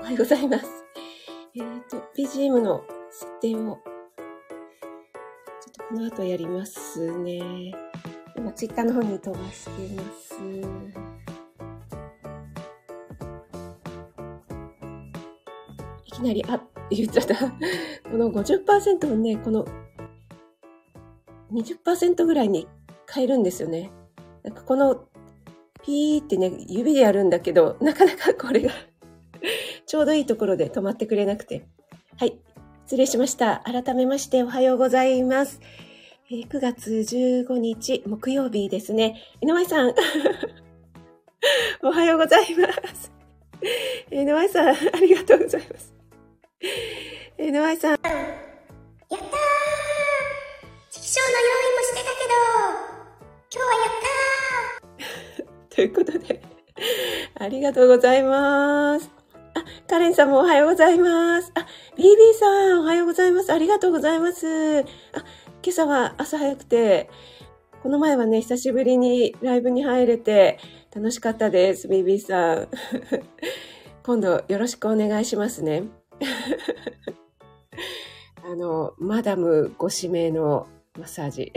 おはようございます。えっ、ー、と、BGM の設定を、ちょっとこの後やりますね。今、Twitter の方に飛ばしてます。いきなり、あって、言っちゃった。この50%をね、この20%ぐらいに変えるんですよね。なんかこのピーってね、指でやるんだけど、なかなかこれがちょうどいいところで止まってくれなくて。はい。失礼しました。改めましておはようございます。えー、9月15日木曜日ですね。井上さん。おはようございます。井上さん、ありがとうございます。井上さん。やったーチキショーの用意もしてたけど、今日はやったー ということで、ありがとうございます。カレンさんもおはようございます。あ、ビービーさんおはようございます。ありがとうございます。あ、今朝は朝早くて、この前はね、久しぶりにライブに入れて楽しかったです。ビービーさん。今度よろしくお願いしますね。あの、マダムご指名のマッサージ。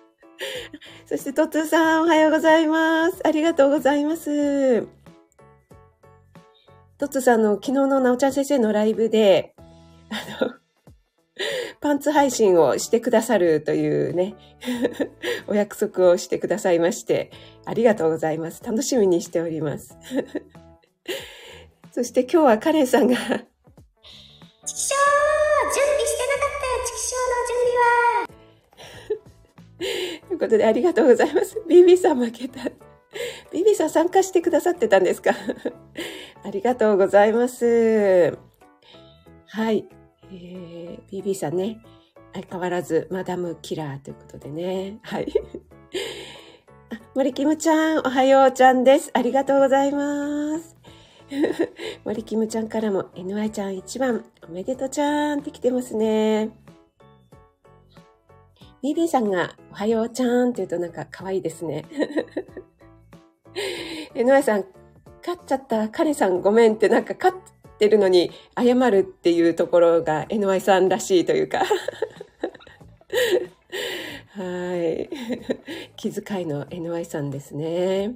そして、トッツーさん、おはようございます。ありがとうございます。トッツさんの昨日のなおちゃん先生のライブで、あの、パンツ配信をしてくださるというね、お約束をしてくださいまして、ありがとうございます。楽しみにしております。そして今日はカレンさんが、チキショー準備してなかったよ、チキショーの準備はということでありがとうございます。ビビさん負けた。ビビさん参加してくださってたんですか？ありがとうございます。はい。えー、BB さんね、相変わらずマダムキラーということでね。はい。あ森キムちゃん、おはようちゃんです。ありがとうございます。森キムちゃんからも NY ちゃん一番、おめでとうちゃんって来てますね。BB さんがおはようちゃんって言うとなんか可愛いですね。NY さん、勝っちゃった、彼さんごめんってなんか勝ってるのに謝るっていうところが NY さんらしいというかはい。気遣いの NY さんですね。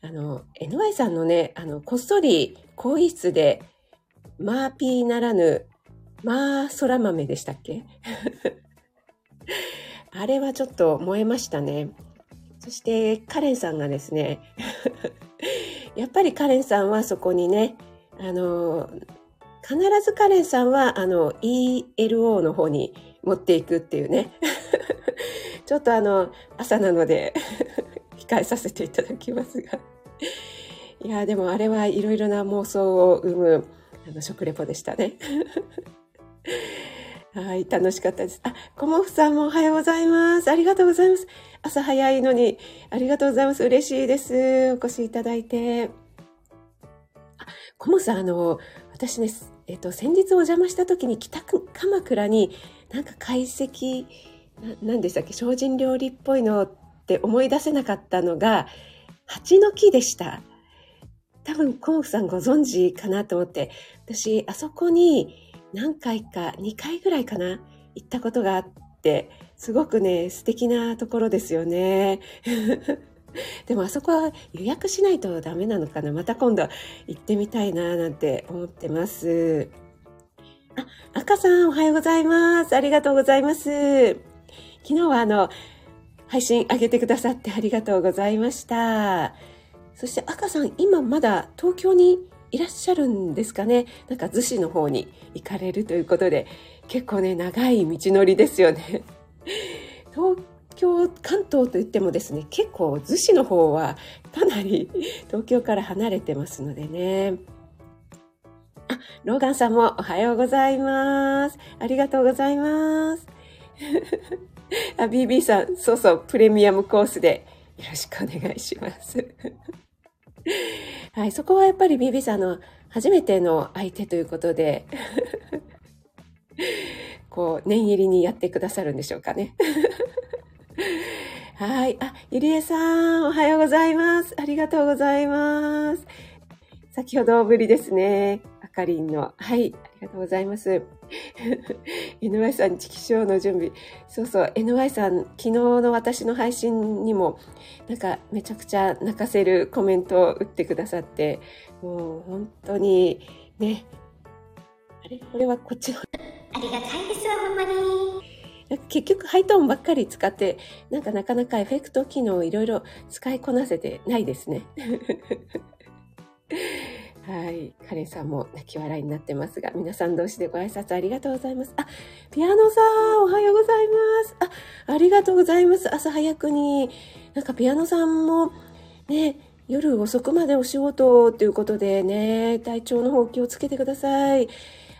あの、NY さんのね、あの、こっそり更衣室で、マーピーならぬ、マー空豆でしたっけ？あれはちょっと燃えましたね。そして、カレンさんがですねやっぱりカレンさんはそこにね、あの、必ずカレンさんは、あの、ELO の方に持っていくっていうね。ちょっとあの、朝なので 控えさせていただきますがいや、でもあれはいろいろな妄想を生む、あの、食レポでしたね。はい、楽しかったです。あ、コモフさんもおはようございます。ありがとうございます。朝早いのに、ありがとうございます。嬉しいです。お越しいただいて。あ、コモフさん、あの、私ね、えっと、先日お邪魔した時に北鎌倉になんか解析、何でしたっけ、精進料理っぽいのって思い出せなかったのが、蜂の木でした。多分、コモフさんご存知かなと思って、私、あそこに、何回か、2回ぐらいかな、行ったことがあって、すごくね、素敵なところですよね。でもあそこは予約しないとダメなのかなまた今度行ってみたいななんて思ってます。あ、赤さんおはようございます。ありがとうございます。昨日はあの、配信上げてくださってありがとうございました。そして赤さん今まだ東京にいらっしゃるんですかねなんか逗子の方に行かれるということで、結構ね、長い道のりですよね。東京、関東といってもですね、結構逗子の方はかなり 東京から離れてますのでね。あ、ローガンさんもおはようございます。ありがとうございます。あ、BB さん、そうそう、プレミアムコースでよろしくお願いします。はい、そこはやっぱり BB さんの初めての相手ということで、こう、念入りにやってくださるんでしょうかね。はい。あ、ゆりえさん、おはようございます。ありがとうございます。先ほどぶりですね。あかりんの。はい、りがとうございます。NY さん、チキショーの準備。そうそう、NY さん、昨日の私の配信にも、なんかめちゃくちゃ泣かせるコメントを打ってくださって、もう本当に、ね。あれ？これはこっちの。ありがたいですわ、ほんまに。結局ハイトーンばっかり使って、なんかなかなかエフェクト機能をいろいろ使いこなせてないですね。はい。カレンさんも泣き笑いになってますが、皆さん同士でご挨拶ありがとうございます。あ、ピアノさん、おはようございます。あ、ありがとうございます。朝早くに。なんかピアノさんも、ね、夜遅くまでお仕事ということでね、体調の方気をつけてください。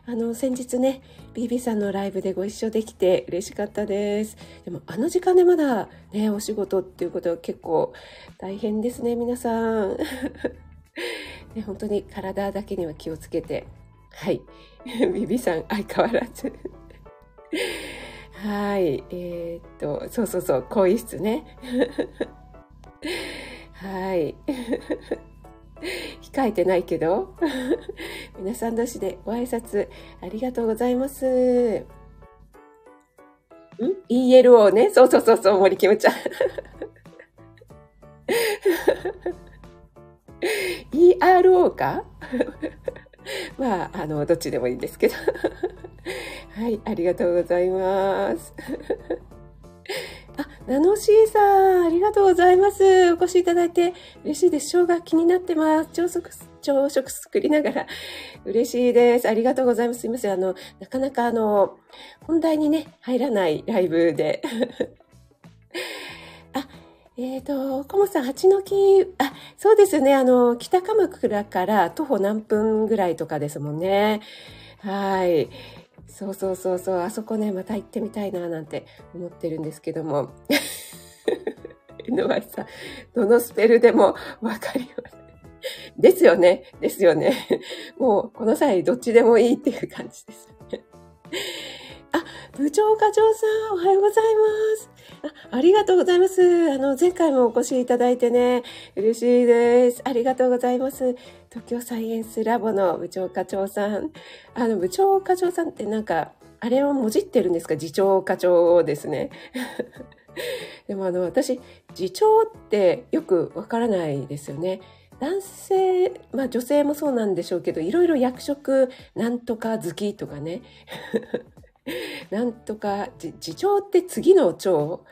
あの、先日ね、BB さんのライブでご一緒できて嬉しかったです。でも、あの時間でまだね、お仕事っていうことは結構大変ですね、皆さん。ね、本当に体だけには気をつけて。はい。BB さん、相変わらず。はい。えーっと、そうそうそう、更衣室ね。はい。控えてないけど、皆さん同士でご挨拶ありがとうございます。ん ?ELO ね。そうそうそうそう、森キムちゃん。ERO か？まあ、あの、どっちでもいいんですけど。はい、ありがとうございます。あ、ナノシーさん、ありがとうございます。お越しいただいて嬉しいです。生姜気になってます。朝食、朝食作りながら嬉しいです。ありがとうございます。すいません。あの、なかなかあの、本題にね、入らないライブで。あ、えっ、ー、と、コモさん、蜂の木、あ、そうですね。あの、北鎌倉から徒歩何分ぐらいとかですもんね。はい。そうそうそうそう、あそこね、また行ってみたいななんて思ってるんですけども。NY さん、どのスペルでもわかります。ですよね。ですよね。もう、この際、どっちでもいいっていう感じです。あ、部長課長さん、おはようございます。あありがとうございます。あの、前回もお越しいただいてね、嬉しいです。ありがとうございます。東京サイエンスラボの部長課長さん。あの、部長課長さんってなんか、あれをもじってるんですか？次長課長をですね。でもあの、私、次長ってよくわからないですよね。男性、まあ女性もそうなんでしょうけど、いろいろ役職、なんとか好きとかね。なんとか、じ次長って次の長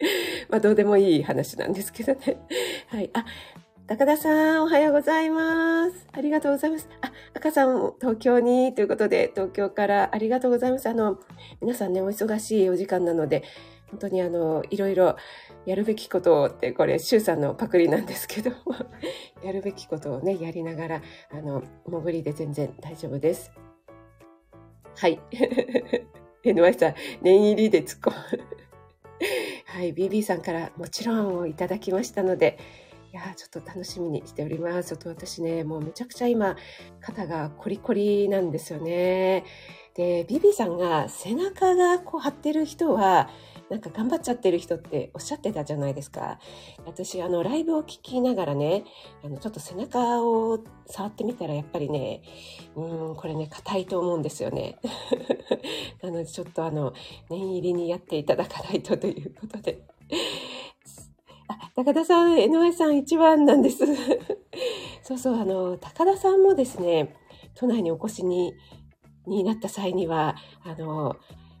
まあどうでもいい話なんですけどね。はい。あ、高田さん、おはようございます。ありがとうございます。あ、赤さん、東京に？ということで、東京からありがとうございます。あの、皆さんね、お忙しいお時間なので、本当にあの、いろいろやるべきことをって、これ、シュウさんのパクリなんですけど、やるべきことをね、やりながら、あの、潜りで全然大丈夫です。はい。NY さん、念入りで突っ込む。はい、BB さんからもちろんをいただきましたので、いやーちょっと楽しみにしております。ちょっと私ね、もうめちゃくちゃ今、肩がコリコリなんですよね。で、BB さんが背中がこう張ってる人は、なんか頑張っちゃってる人っておっしゃってたじゃないですか。私、あの、ライブを聞きながらね、あの、ちょっと背中を触ってみたら、やっぱりね、うん、これね、硬いと思うんですよね。なので、ちょっとあの、念入りにやっていただかないとということで。あ、高田さん、NY さん一番なんです。そうそう、あの、高田さんもですね、都内にお越しに、になった際には、あの、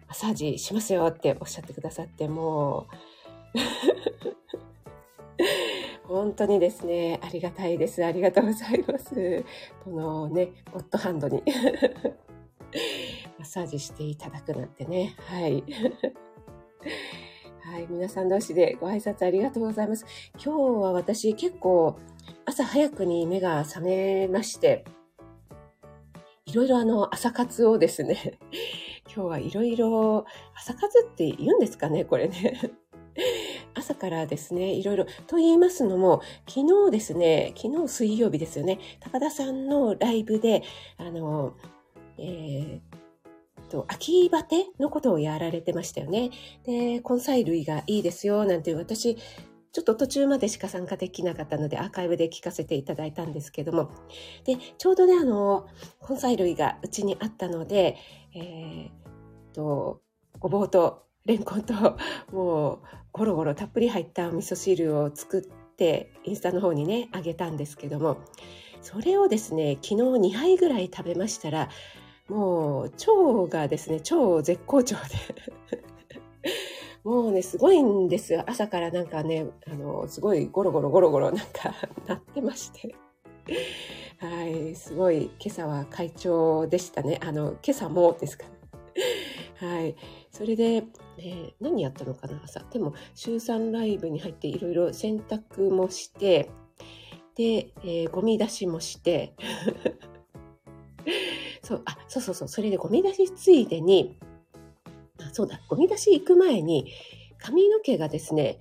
マッサージしますよっておっしゃってくださって、もう、本当にですね、ありがたいです。ありがとうございます。このね、ゴッドハンドに マッサージしていただくなんてね。はい。はい、皆さん同士でご挨拶ありがとうございます。今日は私結構朝早くに目が覚めまして、いろいろあの朝活をですね、今日はいろいろ朝活って言うんですかね、これね。朝からですね、いろいろ、と言いますのも、昨日ですね、昨日水曜日ですよね、高田さんのライブで、あの、えーと、秋バテのことをやられてましたよね。で、根菜類がいいですよ、なんて私、ちょちょっと途中までしか参加できなかったので、アーカイブで聞かせていただいたんですけども、で、ちょうどね、あの、根菜類がうちにあったので、えー、と、ごぼうとレンコンと、もう、ゴロゴロたっぷり入ったお味噌汁を作って、インスタの方にね、あげたんですけども、それをですね、昨日2杯ぐらい食べましたら、もう腸がですね、腸絶好調で もうね、すごいんですよ。朝からなんかね、あの、すごいゴロゴロゴロゴロなんか なってましてはい、すごい、今朝は快調でしたね。あの、今朝もですかね。はい。それで、えー、何やったのかな朝。でも、週3ライブに入っていろいろ洗濯もして、で、えー、ゴミ出しもして そう、あ、そうそうそう、それでゴミ出しついでに、あそうだ、ゴミ出し行く前に、髪の毛がですね、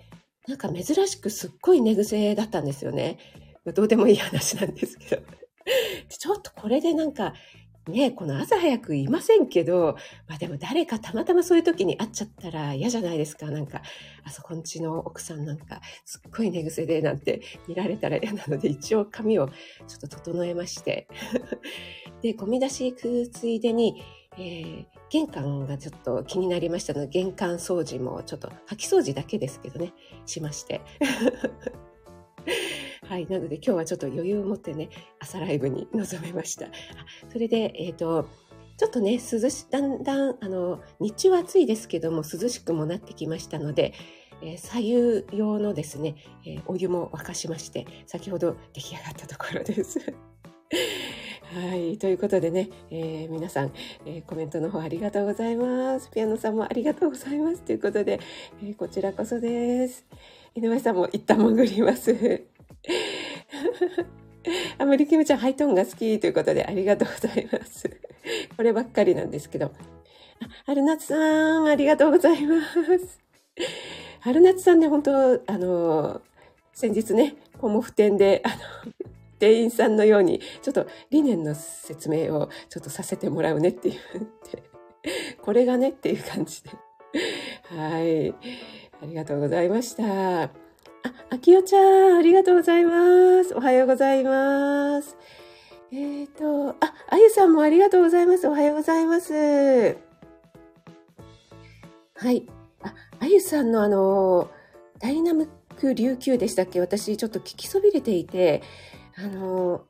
なんか珍しくすっごい寝癖だったんですよね。どうでもいい話なんですけど。ちょっとこれでなんかね、この朝早くいませんけど、まあでも誰かたまたまそういう時に会っちゃったら嫌じゃないですか。なんか、あそこんちの奥さんなんか、すっごい寝癖でなんて見られたら嫌なので、一応髪をちょっと整えまして。で、ゴミ出し行くついでに、えー、玄関がちょっと気になりましたので、玄関掃除もちょっと掃き掃除だけですけどね、しまして。はい。なので今日はちょっと余裕を持ってね、朝ライブに臨めました。それで、えっ、ー、と、ちょっとね、涼し、だんだん、あの、日中は暑いですけども、涼しくもなってきましたので、えー、左右用のですね、えー、お湯も沸かしまして、先ほど出来上がったところです。はい。ということでね、えー、皆さん、えー、コメントの方ありがとうございます。ピアノさんもありがとうございます。ということで、えー、こちらこそです。井上さんも一旦潜ります。あまりキムちゃんハイトーンが好きということでありがとうございます。こればっかりなんですけど。春夏さん、ありがとうございます。春夏さんね、本当あの、先日ね、コモフ店で、あの、店員さんのように、ちょっと理念の説明をちょっとさせてもらうねって言って、これがねっていう感じで。はい。ありがとうございました。あ、あきおちゃん、ありがとうございます。おはようございます。えっ、ー、と、あ、あゆさんもありがとうございます。おはようございます。はい。あ、あゆさんのあの、ダイナミック琉球でしたっけ？私ちょっと聞きそびれていて、あの、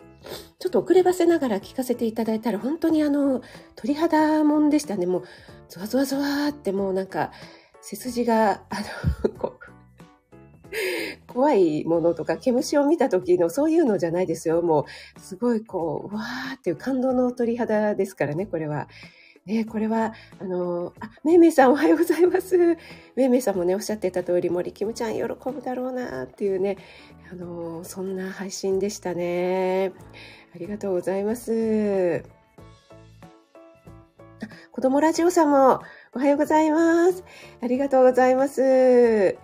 ちょっと遅ればせながら聞かせていただいたら、本当にあの、鳥肌もんでしたね。もう、ゾワゾワゾワってもうなんか、背筋が、あの、こう、怖いものとか、毛虫を見た時のそういうのじゃないですよ。もう、すごいこう、わーっていう感動の鳥肌ですからね、これは。ね、これは、あの、あ、めいめいさんおはようございます。めいめいさんもね、おっしゃってた通り、森キムちゃん喜ぶだろうなっていうね、あの、そんな配信でしたね。ありがとうございます。子供ラジオさんもおはようございます。ありがとうございます。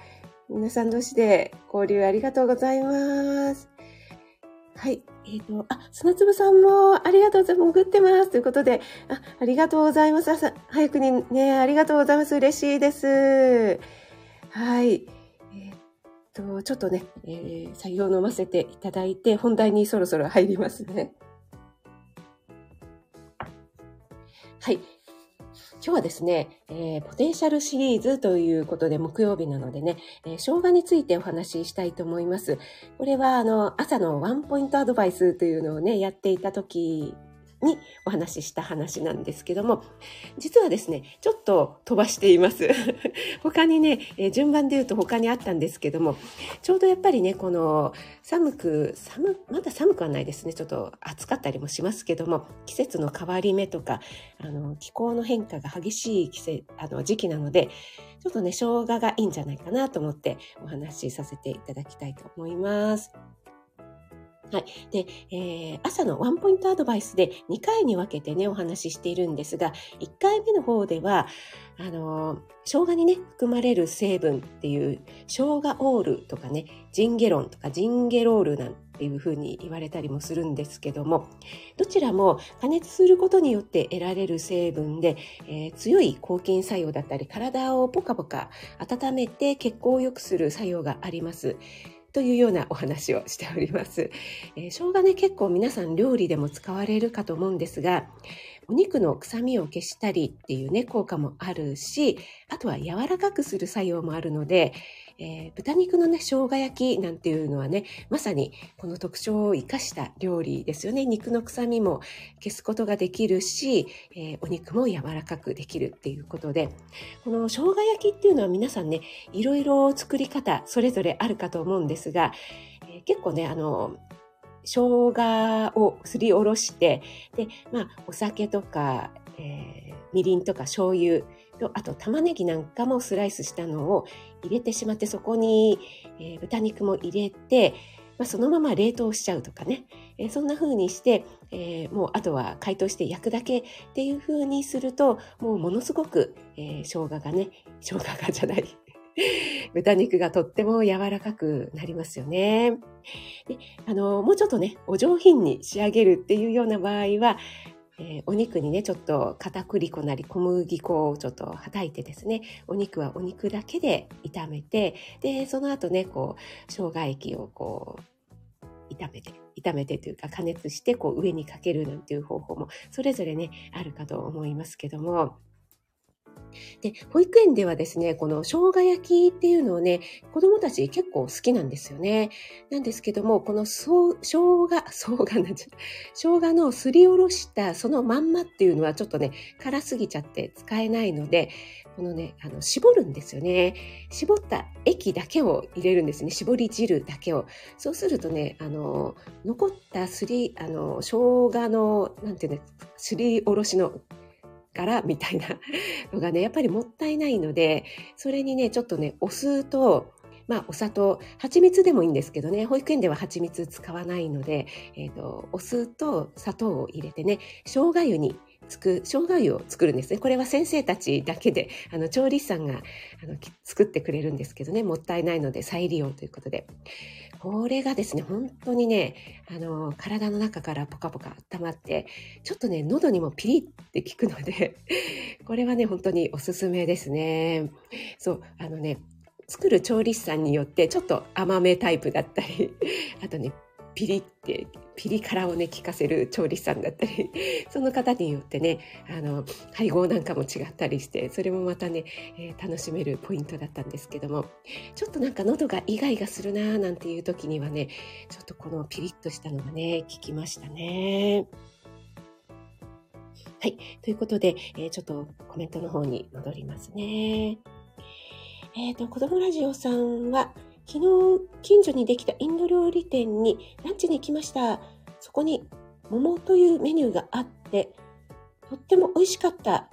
皆さん同士で交流ありがとうございます。はい。えっ、ー、と、あ、砂粒さんもありがとうございます。潜ってます。ということで、あ、ありがとうございます。朝、早くにね、ありがとうございます。嬉しいです。はい。えっ、ー、と、ちょっとね、えー、作業を飲ませていただいて、本題にそろそろ入りますね。はい。今日はですね、えー、ポテンシャルシリーズということで木曜日なのでね、えー、生姜についてお話ししたいと思います。これはあの朝のワンポイントアドバイスというのをね、やっていた時にお話しした話なんですけども、実はですね、ちょっと飛ばしています。他にね、えー、順番で言うと他にあったんですけども、ちょうどやっぱりね、この寒く、寒、まだ寒くはないですね。ちょっと暑かったりもしますけども、季節の変わり目とか、あの、気候の変化が激しい季節、あの、時期なので、ちょっとね、生姜がいいんじゃないかなと思ってお話しさせていただきたいと思います。はい。で、えー、朝のワンポイントアドバイスで2回に分けてね、お話ししているんですが、1回目の方では、あの、生姜にね、含まれる成分っていう、生姜オールとかね、ジンゲロンとかジンゲロールなんていうふうに言われたりもするんですけども、どちらも加熱することによって得られる成分で、えー強い抗菌作用だったり、体をポカポカ温めて血行を良くする作用があります。というようなお話をしております。えー生姜ね、結構皆さん料理でも使われるかと思うんですが、お肉の臭みを消したりっていうね、効果もあるし、あとは柔らかくする作用もあるので、えー豚肉のね、生姜焼きなんていうのはね、まさにこの特徴を生かした料理ですよね。肉の臭みも消すことができるし、えーお肉も柔らかくできるっていうことで、この生姜焼きっていうのは皆さんね、いろいろ作り方、それぞれあるかと思うんですが、えー結構ね、あの、生姜をすりおろして、で、まあ、お酒とか、えーみりんとか醤油と、あと玉ねぎなんかもスライスしたのを入れてしまって、そこに、えー豚肉も入れて、まあ、そのまま冷凍しちゃうとかね、えーそんな風にして、えーもうあとは解凍して焼くだけっていう風にすると、もうものすごく、えー生姜がね、生姜がじゃない。豚肉がとっても柔らかくなりますよね。であの、もうちょっとね、お上品に仕上げるっていうような場合は、えーお肉にね、ちょっと片栗粉なり小麦粉をちょっとはたいてですね、お肉はお肉だけで炒めて、で、その後ね、こう、生姜液をこう、炒めて、炒めてというか加熱して、こう上にかけるなんていう方法も、それぞれね、あるかと思いますけども、で、保育園ではですね、この生姜焼きっていうのをね、子供たち結構好きなんですよね。なんですけども、このそう生姜、生姜なんじゃ、生姜のすりおろしたそのまんまっていうのはちょっとね、辛すぎちゃって使えないので、このね、あの、絞るんですよね。絞った液だけを入れるんですね。絞り汁だけを。そうするとね、あの、残ったすり、あの、生姜の、なんていうの、すりおろしの柄みたいなのがね、やっぱりもったいないので、それにね、ちょっとね、お酢と、まあ、お砂糖、蜂蜜でもいいんですけどね、保育園では蜂蜜使わないので、えっ、と、お酢と砂糖を入れてね、生姜湯につく、生姜湯を作るんですね。これは先生たちだけで、あの、調理師さんが、あの、作ってくれるんですけどね、もったいないので再利用ということで。これがですね、本当にね、あの、体の中からポカポカ温まって、ちょっとね、喉にもピリって効くので、これはね、本当におすすめですね。そう、あのね、作る調理師さんによってちょっと甘めタイプだったり、あとね、ピリって、ピリ辛をね、効かせる調理師さんだったり、その方によってね、あの、配合なんかも違ったりして、それもまたね、えー楽しめるポイントだったんですけども、ちょっとなんか喉がイガイガするなーなんていう時にはね、ちょっとこのピリッとしたのがね、効きましたね。はい。ということで、えーちょっとコメントの方に戻りますね。えっ、と、子供ラジオさんは、昨日、近所にできたインド料理店にランチに行きました。そこに、桃というメニューがあって、とっても美味しかった。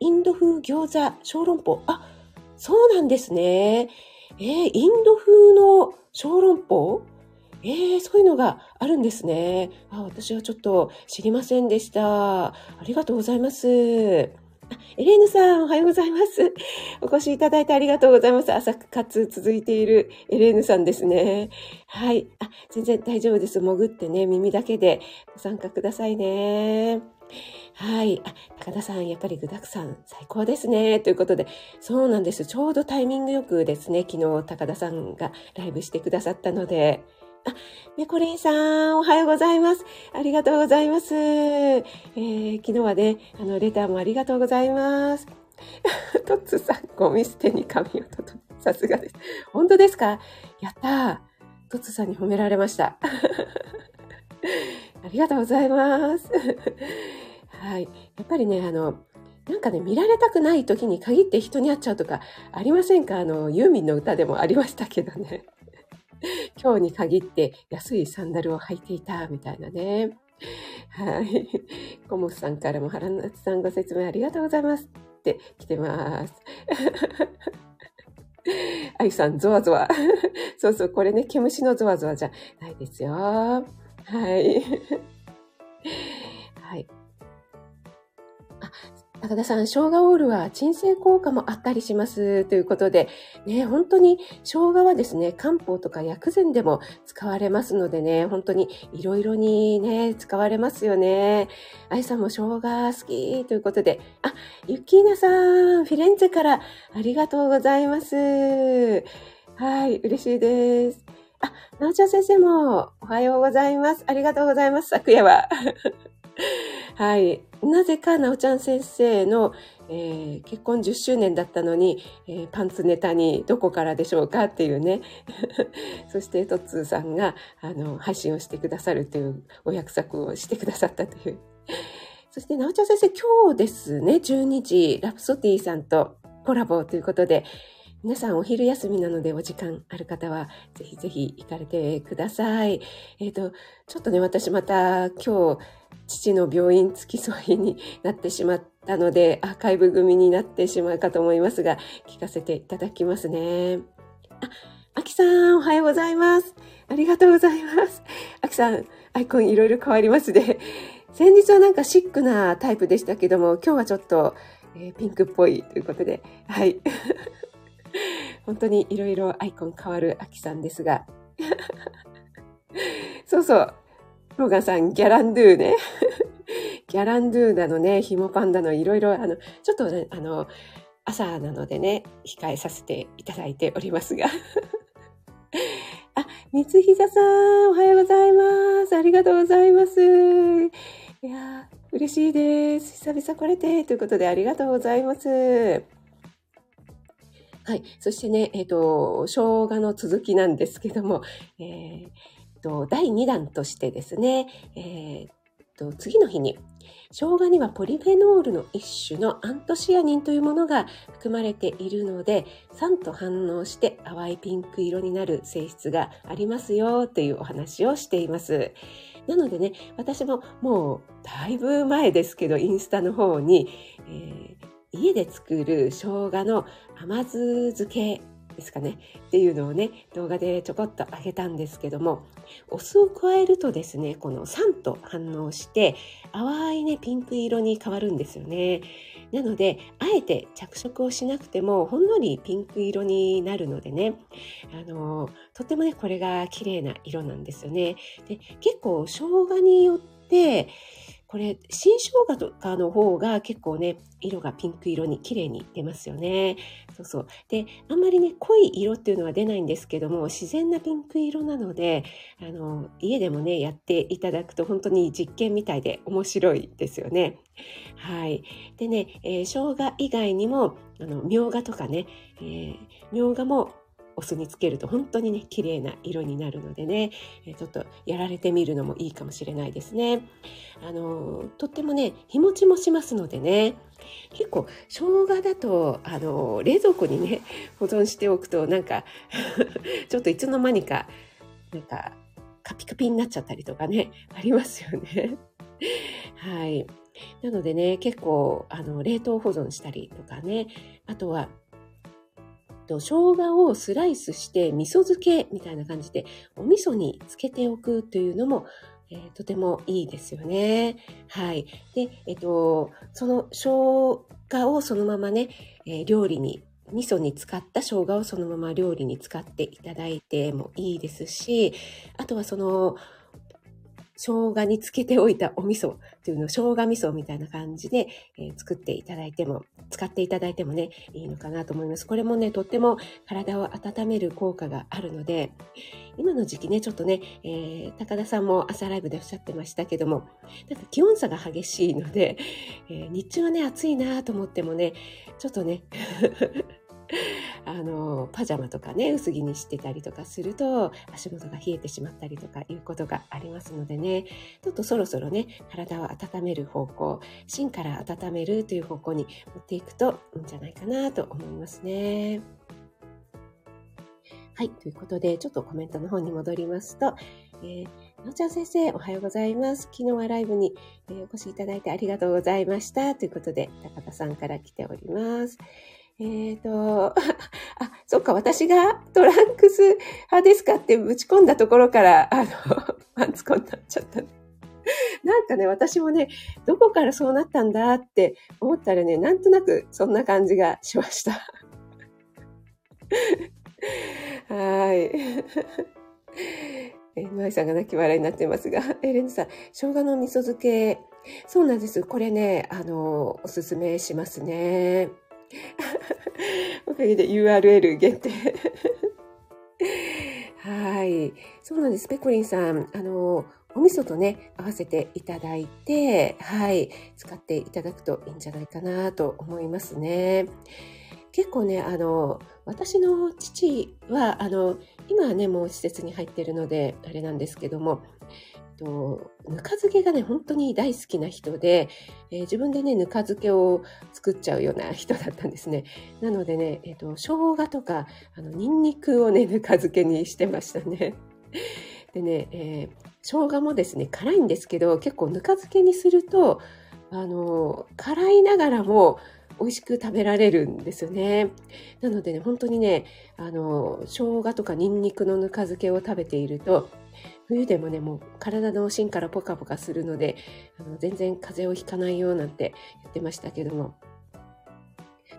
インド風餃子小籠包。あ、そうなんですね。えーインド風の小籠包？えー、そういうのがあるんですね。あ、私はちょっと知りませんでした。ありがとうございます。エレーヌさん、おはようございます。お越しいただいてありがとうございます。朝活続いているエレーヌさんですね。はい。あ、全然大丈夫です。潜ってね、耳だけでご参加くださいね。はい。あ、高田さん、やっぱり具沢山最高ですね。ということで、そうなんです。ちょうどタイミングよくですね、昨日高田さんがライブしてくださったので、あ、めこりんさん、おはようございます。ありがとうございます。えー昨日はね、あの、レターもありがとうございます。トッツさん、ゴミ捨てに髪を整えさすがです。本当ですか？やったー。トッツさんに褒められました。ありがとうございます。はい。やっぱりね、あの、なんかね、見られたくない時に限って人に会っちゃうとかありませんか？あの、ユーミンの歌でもありましたけどね。今日に限って安いサンダルを履いていたみたいなね。はい。コモフさんからも原夏さんご説明ありがとうございますって来てます。あゆさん、ゾワゾワ。そうそう、これね、毛虫のゾワゾワじゃないですよ。はい。はい。あ、高田さん、生姜オールは鎮静効果もあったりします。ということで、ね、本当に生姜はですね、漢方とか薬膳でも使われますのでね、本当にいろいろにね、使われますよね。愛さんも生姜好きということで、あ、ゆきーなさん、フィレンツェからありがとうございます。はい、嬉しいです。あ、なおちゃん先生もおはようございます。ありがとうございます。昨夜は。はい。なぜか、なおちゃん先生の、えー、結婚10周年だったのに、えー、パンツネタにどこからでしょうかっていうね。そして、トッツーさんが、あの、配信をしてくださるというお約束をしてくださったという。そして、なおちゃん先生、今日ですね、12時、ラプソディさんとコラボということで、皆さんお昼休みなのでお時間ある方は、ぜひぜひ行かれてください。えっ、ー、と、ちょっとね、私また今日、父の病院付き添いになってしまったので、アーカイブ組になってしまうかと思いますが、聞かせていただきますね。あ、あきさん、おはようございます。ありがとうございます。あきさん、アイコンいろいろ変わりますね。先日はなんかシックなタイプでしたけども、今日はちょっと、えー、ピンクっぽいということで、はい。本当にいろいろアイコン変わるアキさんですが。そうそう。ローガンさん、ギャランドゥね。ギャランドゥなのね、ヒモパンダのいろいろ、あの、ちょっとね、あの、朝なのでね、控えさせていただいておりますが。あ、三ひざさん、おはようございます。ありがとうございます。いや嬉しいです。久々来れて、ということでありがとうございます。はい。そしてね、えっ、ー、と、生姜の続きなんですけども、えー、と第2弾としてですね、えー、と次の日に、生姜にはポリフェノールの一種のアントシアニンというものが含まれているので、酸と反応して淡いピンク色になる性質がありますよというお話をしています。なのでね、私ももうだいぶ前ですけど、インスタの方に、えー家で作る生姜の甘酢漬けですかね。っていうのをね動画でちょこっとあげたんですけどもお酢を加えるとですねこの酸と反応して淡いねピンク色に変わるんですよね。なのであえて着色をしなくてもほんのりピンク色になるのでねあのとてもねこれが綺麗な色なんですよね。で結構生姜によってこれ、新生姜とかの方が結構ね、色がピンク色に綺麗に出ますよね。そうそう。で、あんまりね、濃い色っていうのは出ないんですけども、自然なピンク色なので、あの、家でもね、やっていただくと本当に実験みたいで面白いですよね。はい。でね、えー、生姜以外にも、あの、みょうがとかね、えー、みょうがもお酢につけると本当にね、綺麗な色になるのでね、えちょっとやられてみるのもいいかもしれないですね。あの、とってもね、日持ちもしますのでね、結構生姜だと、あの、冷蔵庫にね、保存しておくとなんか ちょっといつの間にか、なんか、カピカピになっちゃったりとかね、ありますよね。はい。なのでね、結構、あの、冷凍保存したりとかね、あとは、と、生姜をスライスして味噌漬けみたいな感じでお味噌につけておくというのも、えー、とてもいいですよね。はい。で、えっ、ー、と、その生姜をそのままね、えー、料理に味噌に使った生姜をそのまま料理に使っていただいてもいいですし、あとはその、生姜につけておいたお味噌っていうのを生姜味噌みたいな感じで、えー、作っていただいても、使っていただいてもね、いいのかなと思います。これもね、とっても体を温める効果があるので、今の時期ね、ちょっとね、えー、高田さんも朝ライブでおっしゃってましたけども、なんか気温差が激しいので、えー、日中はね、暑いなと思ってもね、ちょっとね、あの、パジャマとかね、薄着にしてたりとかすると、足元が冷えてしまったりとかいうことがありますのでね、ちょっとそろそろね、体を温める方向、芯から温めるという方向に持っていくといいんじゃないかなと思いますね。はい。ということで、ちょっとコメントの方に戻りますと、えー、のちゃん先生、おはようございます。昨日はライブに、えー、お越しいただいてありがとうございました。ということで、高田さんから来ております。えっ、ー、と、あ、そっか、私がトランクス派ですかってぶち込んだところから、あの、パンツコになっちゃった。なんかね、私もね、どこからそうなったんだって思ったらね、なんとなくそんな感じがしました。はい。えー、ノアイさんが泣き笑いになってますが、エレンさん、生姜の味噌漬け、そうなんです。これね、あの、おすすめしますね。おかげで URL 限定。はい。そうなんです。ペコリンさん、あの、お味噌とね、合わせていただいて、はい、使っていただくといいんじゃないかなと思いますね。結構ね、あの、私の父は、あの、今はね、もう施設に入ってるので、あれなんですけども、と、ぬか漬けがね、本当に大好きな人で、えー、自分でね、ぬか漬けを作っちゃうような 人だったんですね。なのでね、えっ、ー、と、生姜とか、あの、ニンニクをね、ぬか漬けにしてましたね。でね、えー、生姜もですね、辛いんですけど、結構ぬか漬けにすると、あの、辛いながらも、美味しく食べられるんですよね。なのでね、本当にね、あの、生姜とかニンニクのぬか漬けを食べていると、冬でもね、もう体の芯からポカポカするので、あの全然風邪をひかないよなんて言ってましたけども、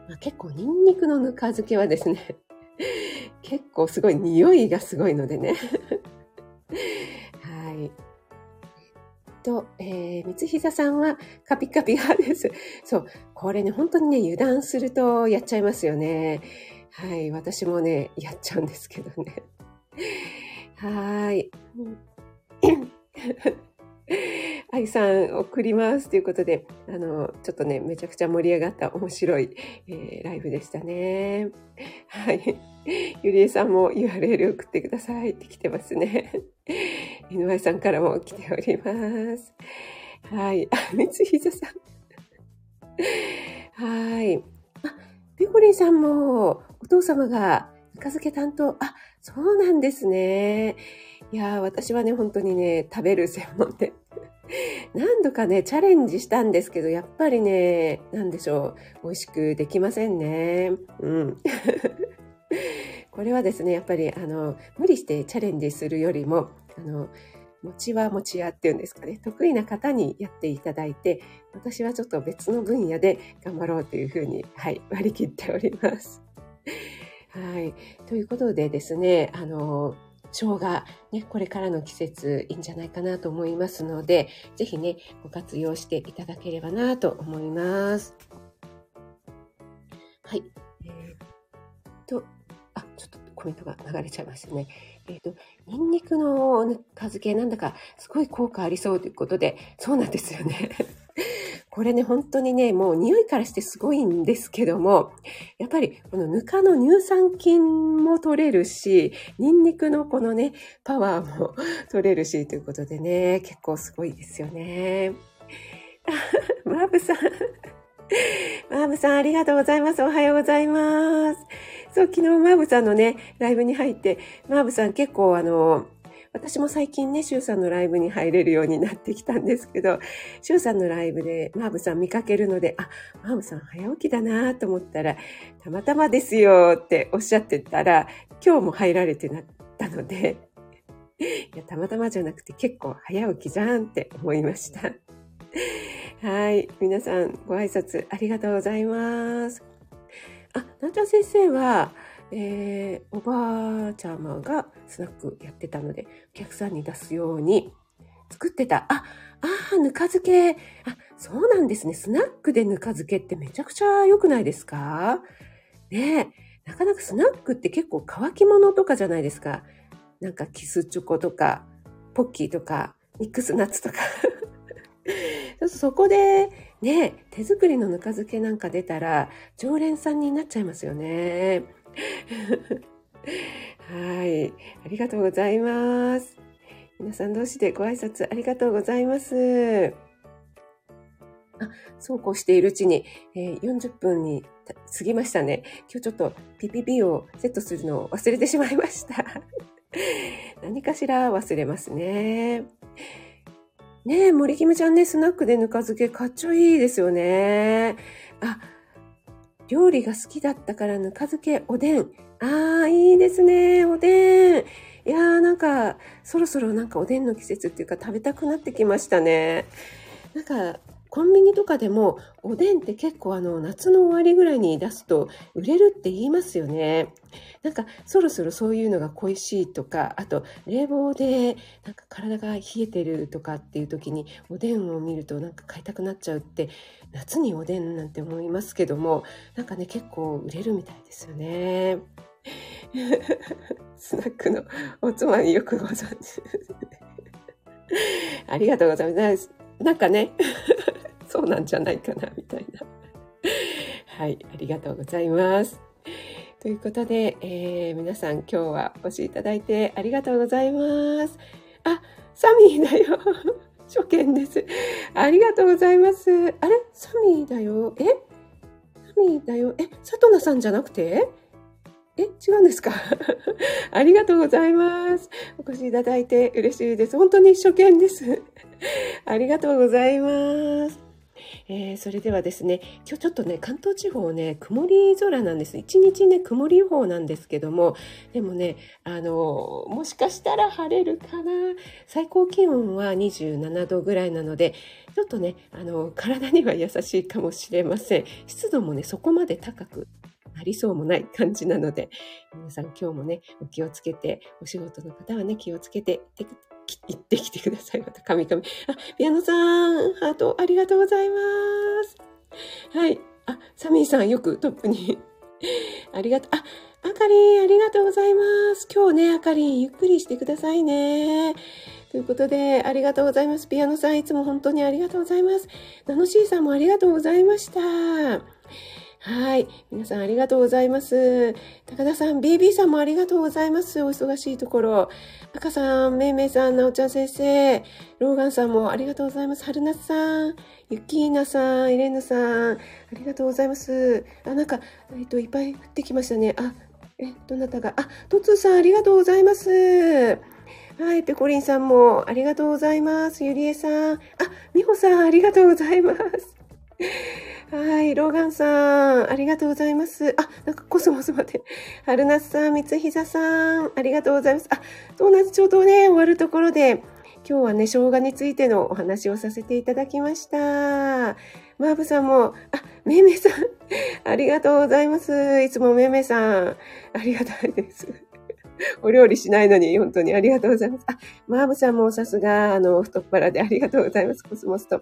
まあ、結構ニンニクのぬか漬けはですね、結構すごい匂いがすごいのでね。はい。と、えー、三膝さんはカピカピ派です。そう、これね、本当にね、油断するとやっちゃいますよね。はい、私もね、やっちゃうんですけどね。はい。愛さん送りますということで、あの、ちょっとね、めちゃくちゃ盛り上がった面白い、えー、ライブでしたね。はい。ゆりえさんも URL 送ってくださいって来てますね。井上さんからも来ております。はい。あ、三つひざさん。はい。あ、ペコリンさんもお父様がぬか漬け担当。あ、そうなんですね。いや私はね、本当にね、食べる専門で。何度かね、チャレンジしたんですけど、やっぱりね、なんでしょう、美味しくできませんね。うん。これはですね、やっぱり、あの、無理してチャレンジするよりも、あの、餅は餅屋っていうんですかね、得意な方にやっていただいて、私はちょっと別の分野で頑張ろうというふうに、はい、割り切っております。はい。ということでですね、あの、生姜、ね、これからの季節いいんじゃないかなと思いますので、ぜひね、ご活用していただければなと思います。はい。えー、と、あ、ちょっとコメントが流れちゃいましたね。えっ、ー、と、ニンニクのぬか漬けなんだかすごい効果ありそうということで、そうなんですよね。これね、本当にね、もう匂いからしてすごいんですけども、やっぱりこのぬかの乳酸菌も取れるし、ニンニクのこのね、パワーも 取れるし、ということでね、結構すごいですよね。マーブさん。マーブさん、ありがとうございます。おはようございます。そう、昨日マーブさんのね、ライブに入って、マーブさん結構あの、私も最近ね、シュウさんのライブに入れるようになってきたんですけど、シュウさんのライブでマーブさん見かけるので、あ、マーブさん早起きだなと思ったら、たまたまですよっておっしゃってたら、今日も入られてなったので、いや、たまたまじゃなくて結構早起きじゃんって思いました。はい。皆さん、ご挨拶ありがとうございます。あ、なんちゃん先生は、えー、おばあちゃまがスナックやってたので、お客さんに出すように作ってた。ああ、ぬか漬け。あ、そうなんですね。スナックでぬか漬けってめちゃくちゃ良くないですか？ねえ。なかなかスナックって結構乾き物とかじゃないですか。なんかキスチョコとか、ポッキーとか、ミックスナッツとか。そこでね、手作りのぬか漬けなんか出たら常連さんになっちゃいますよね。はい。ありがとうございます。皆さん同士でご挨拶ありがとうございます。あ、そうこうしているうちに、えー、40分に過ぎましたね。今日ちょっと PPP をセットするのを忘れてしまいました。何かしら忘れますね。ねえ、森キムちゃんね、スナックでぬか漬けかっちょいいですよね。あ、料理が好きだったからぬか漬けおでん。ああ、いいですね。おでん。いやーなんか、そろそろなんかおでんの季節っていうか食べたくなってきましたね。なんか、コンビニとかでもおでんって結構あの夏の終わりぐらいに出すと売れるって言いますよね。なんかそろそろそういうのが恋しいとか、あと冷房でなんか体が冷えてるとかっていう時におでんを見るとなんか買いたくなっちゃうって夏におでんなんて思いますけども、なんかね結構売れるみたいですよね。スナックのおつまみよくご存知。ありがとうございます。なんかね、そうなんじゃないかな、みたいな。はい、ありがとうございます。ということで、えー、皆さん今日はお越しいただいてありがとうございます。あ、サミーだよ。初見です。ありがとうございます。あれ？サミーだよ。え？サミーだよ。え、サトナさんじゃなくて？え、違うんですか？ありがとうございます。お越しいただいて嬉しいです。本当に初見です。ありがとうございます。えー、それではですね、今日ちょっとね、関東地方ね、曇り空なんです。一日ね、曇り予報なんですけども、でもね、あの、もしかしたら晴れるかな。最高気温は27度ぐらいなので、ちょっとね、あの、体には優しいかもしれません。湿度もね、そこまで高くありそうもない感じなので、皆さん今日もね、お気をつけて、お仕事の方はね、気をつけて行ってきてください。また、神々。あ、ピアノさん、ハートありがとうございます。はい。あ、サミーさんよくトップに。ありがとう。あ、あかりん、ありがとうございます。今日ね、あかりん、ゆっくりしてくださいね。ということで、ありがとうございます。ピアノさん、いつも本当にありがとうございます。ナノシーさんもありがとうございました。はい。皆さんありがとうございます。高田さん、BB さんもありがとうございます。お忙しいところ。赤さん、めいめいさん、なおちゃん先生、ローガンさんもありがとうございます。春夏さん、ゆきーなさん、イレーヌさん、ありがとうございます。あ、なんか、えっと、いっぱい降ってきましたね。あ、え、どなたが、あ、トツさん、ありがとうございます。はい、ペコリンさんもありがとうございます。ゆりえさん、あ、みほさん、ありがとうございます。はい、ローガンさん、ありがとうございます。あ、なんかコスモスまで。春夏さん、三ひざさん、ありがとうございます。あ、ドーナツちょうどね、終わるところで、今日はね、生姜についてのお話をさせていただきました。マーブさんも、あ、めいめさん、ありがとうございます。いつもめいめさん、ありがたいです。お料理しないのに、本当にありがとうございます。あ、マーブさんもさすが、あの、太っ腹でありがとうございます。コスモスと。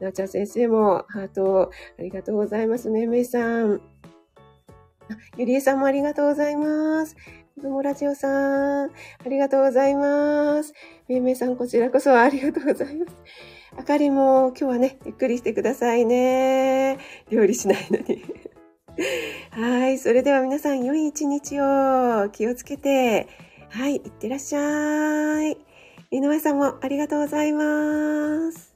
なおちゃん先生も、ハート、ありがとうございます。めいめいさん。あ、ゆりえさんもありがとうございます。子供ラジオさん、ありがとうございます。めいめいさん、こちらこそありがとうございます。あかりも今日はね、ゆっくりしてくださいね。料理しないのに。はい。それでは皆さん、良い一日を気をつけて、はい。いってらっしゃい。井上さんもありがとうございます。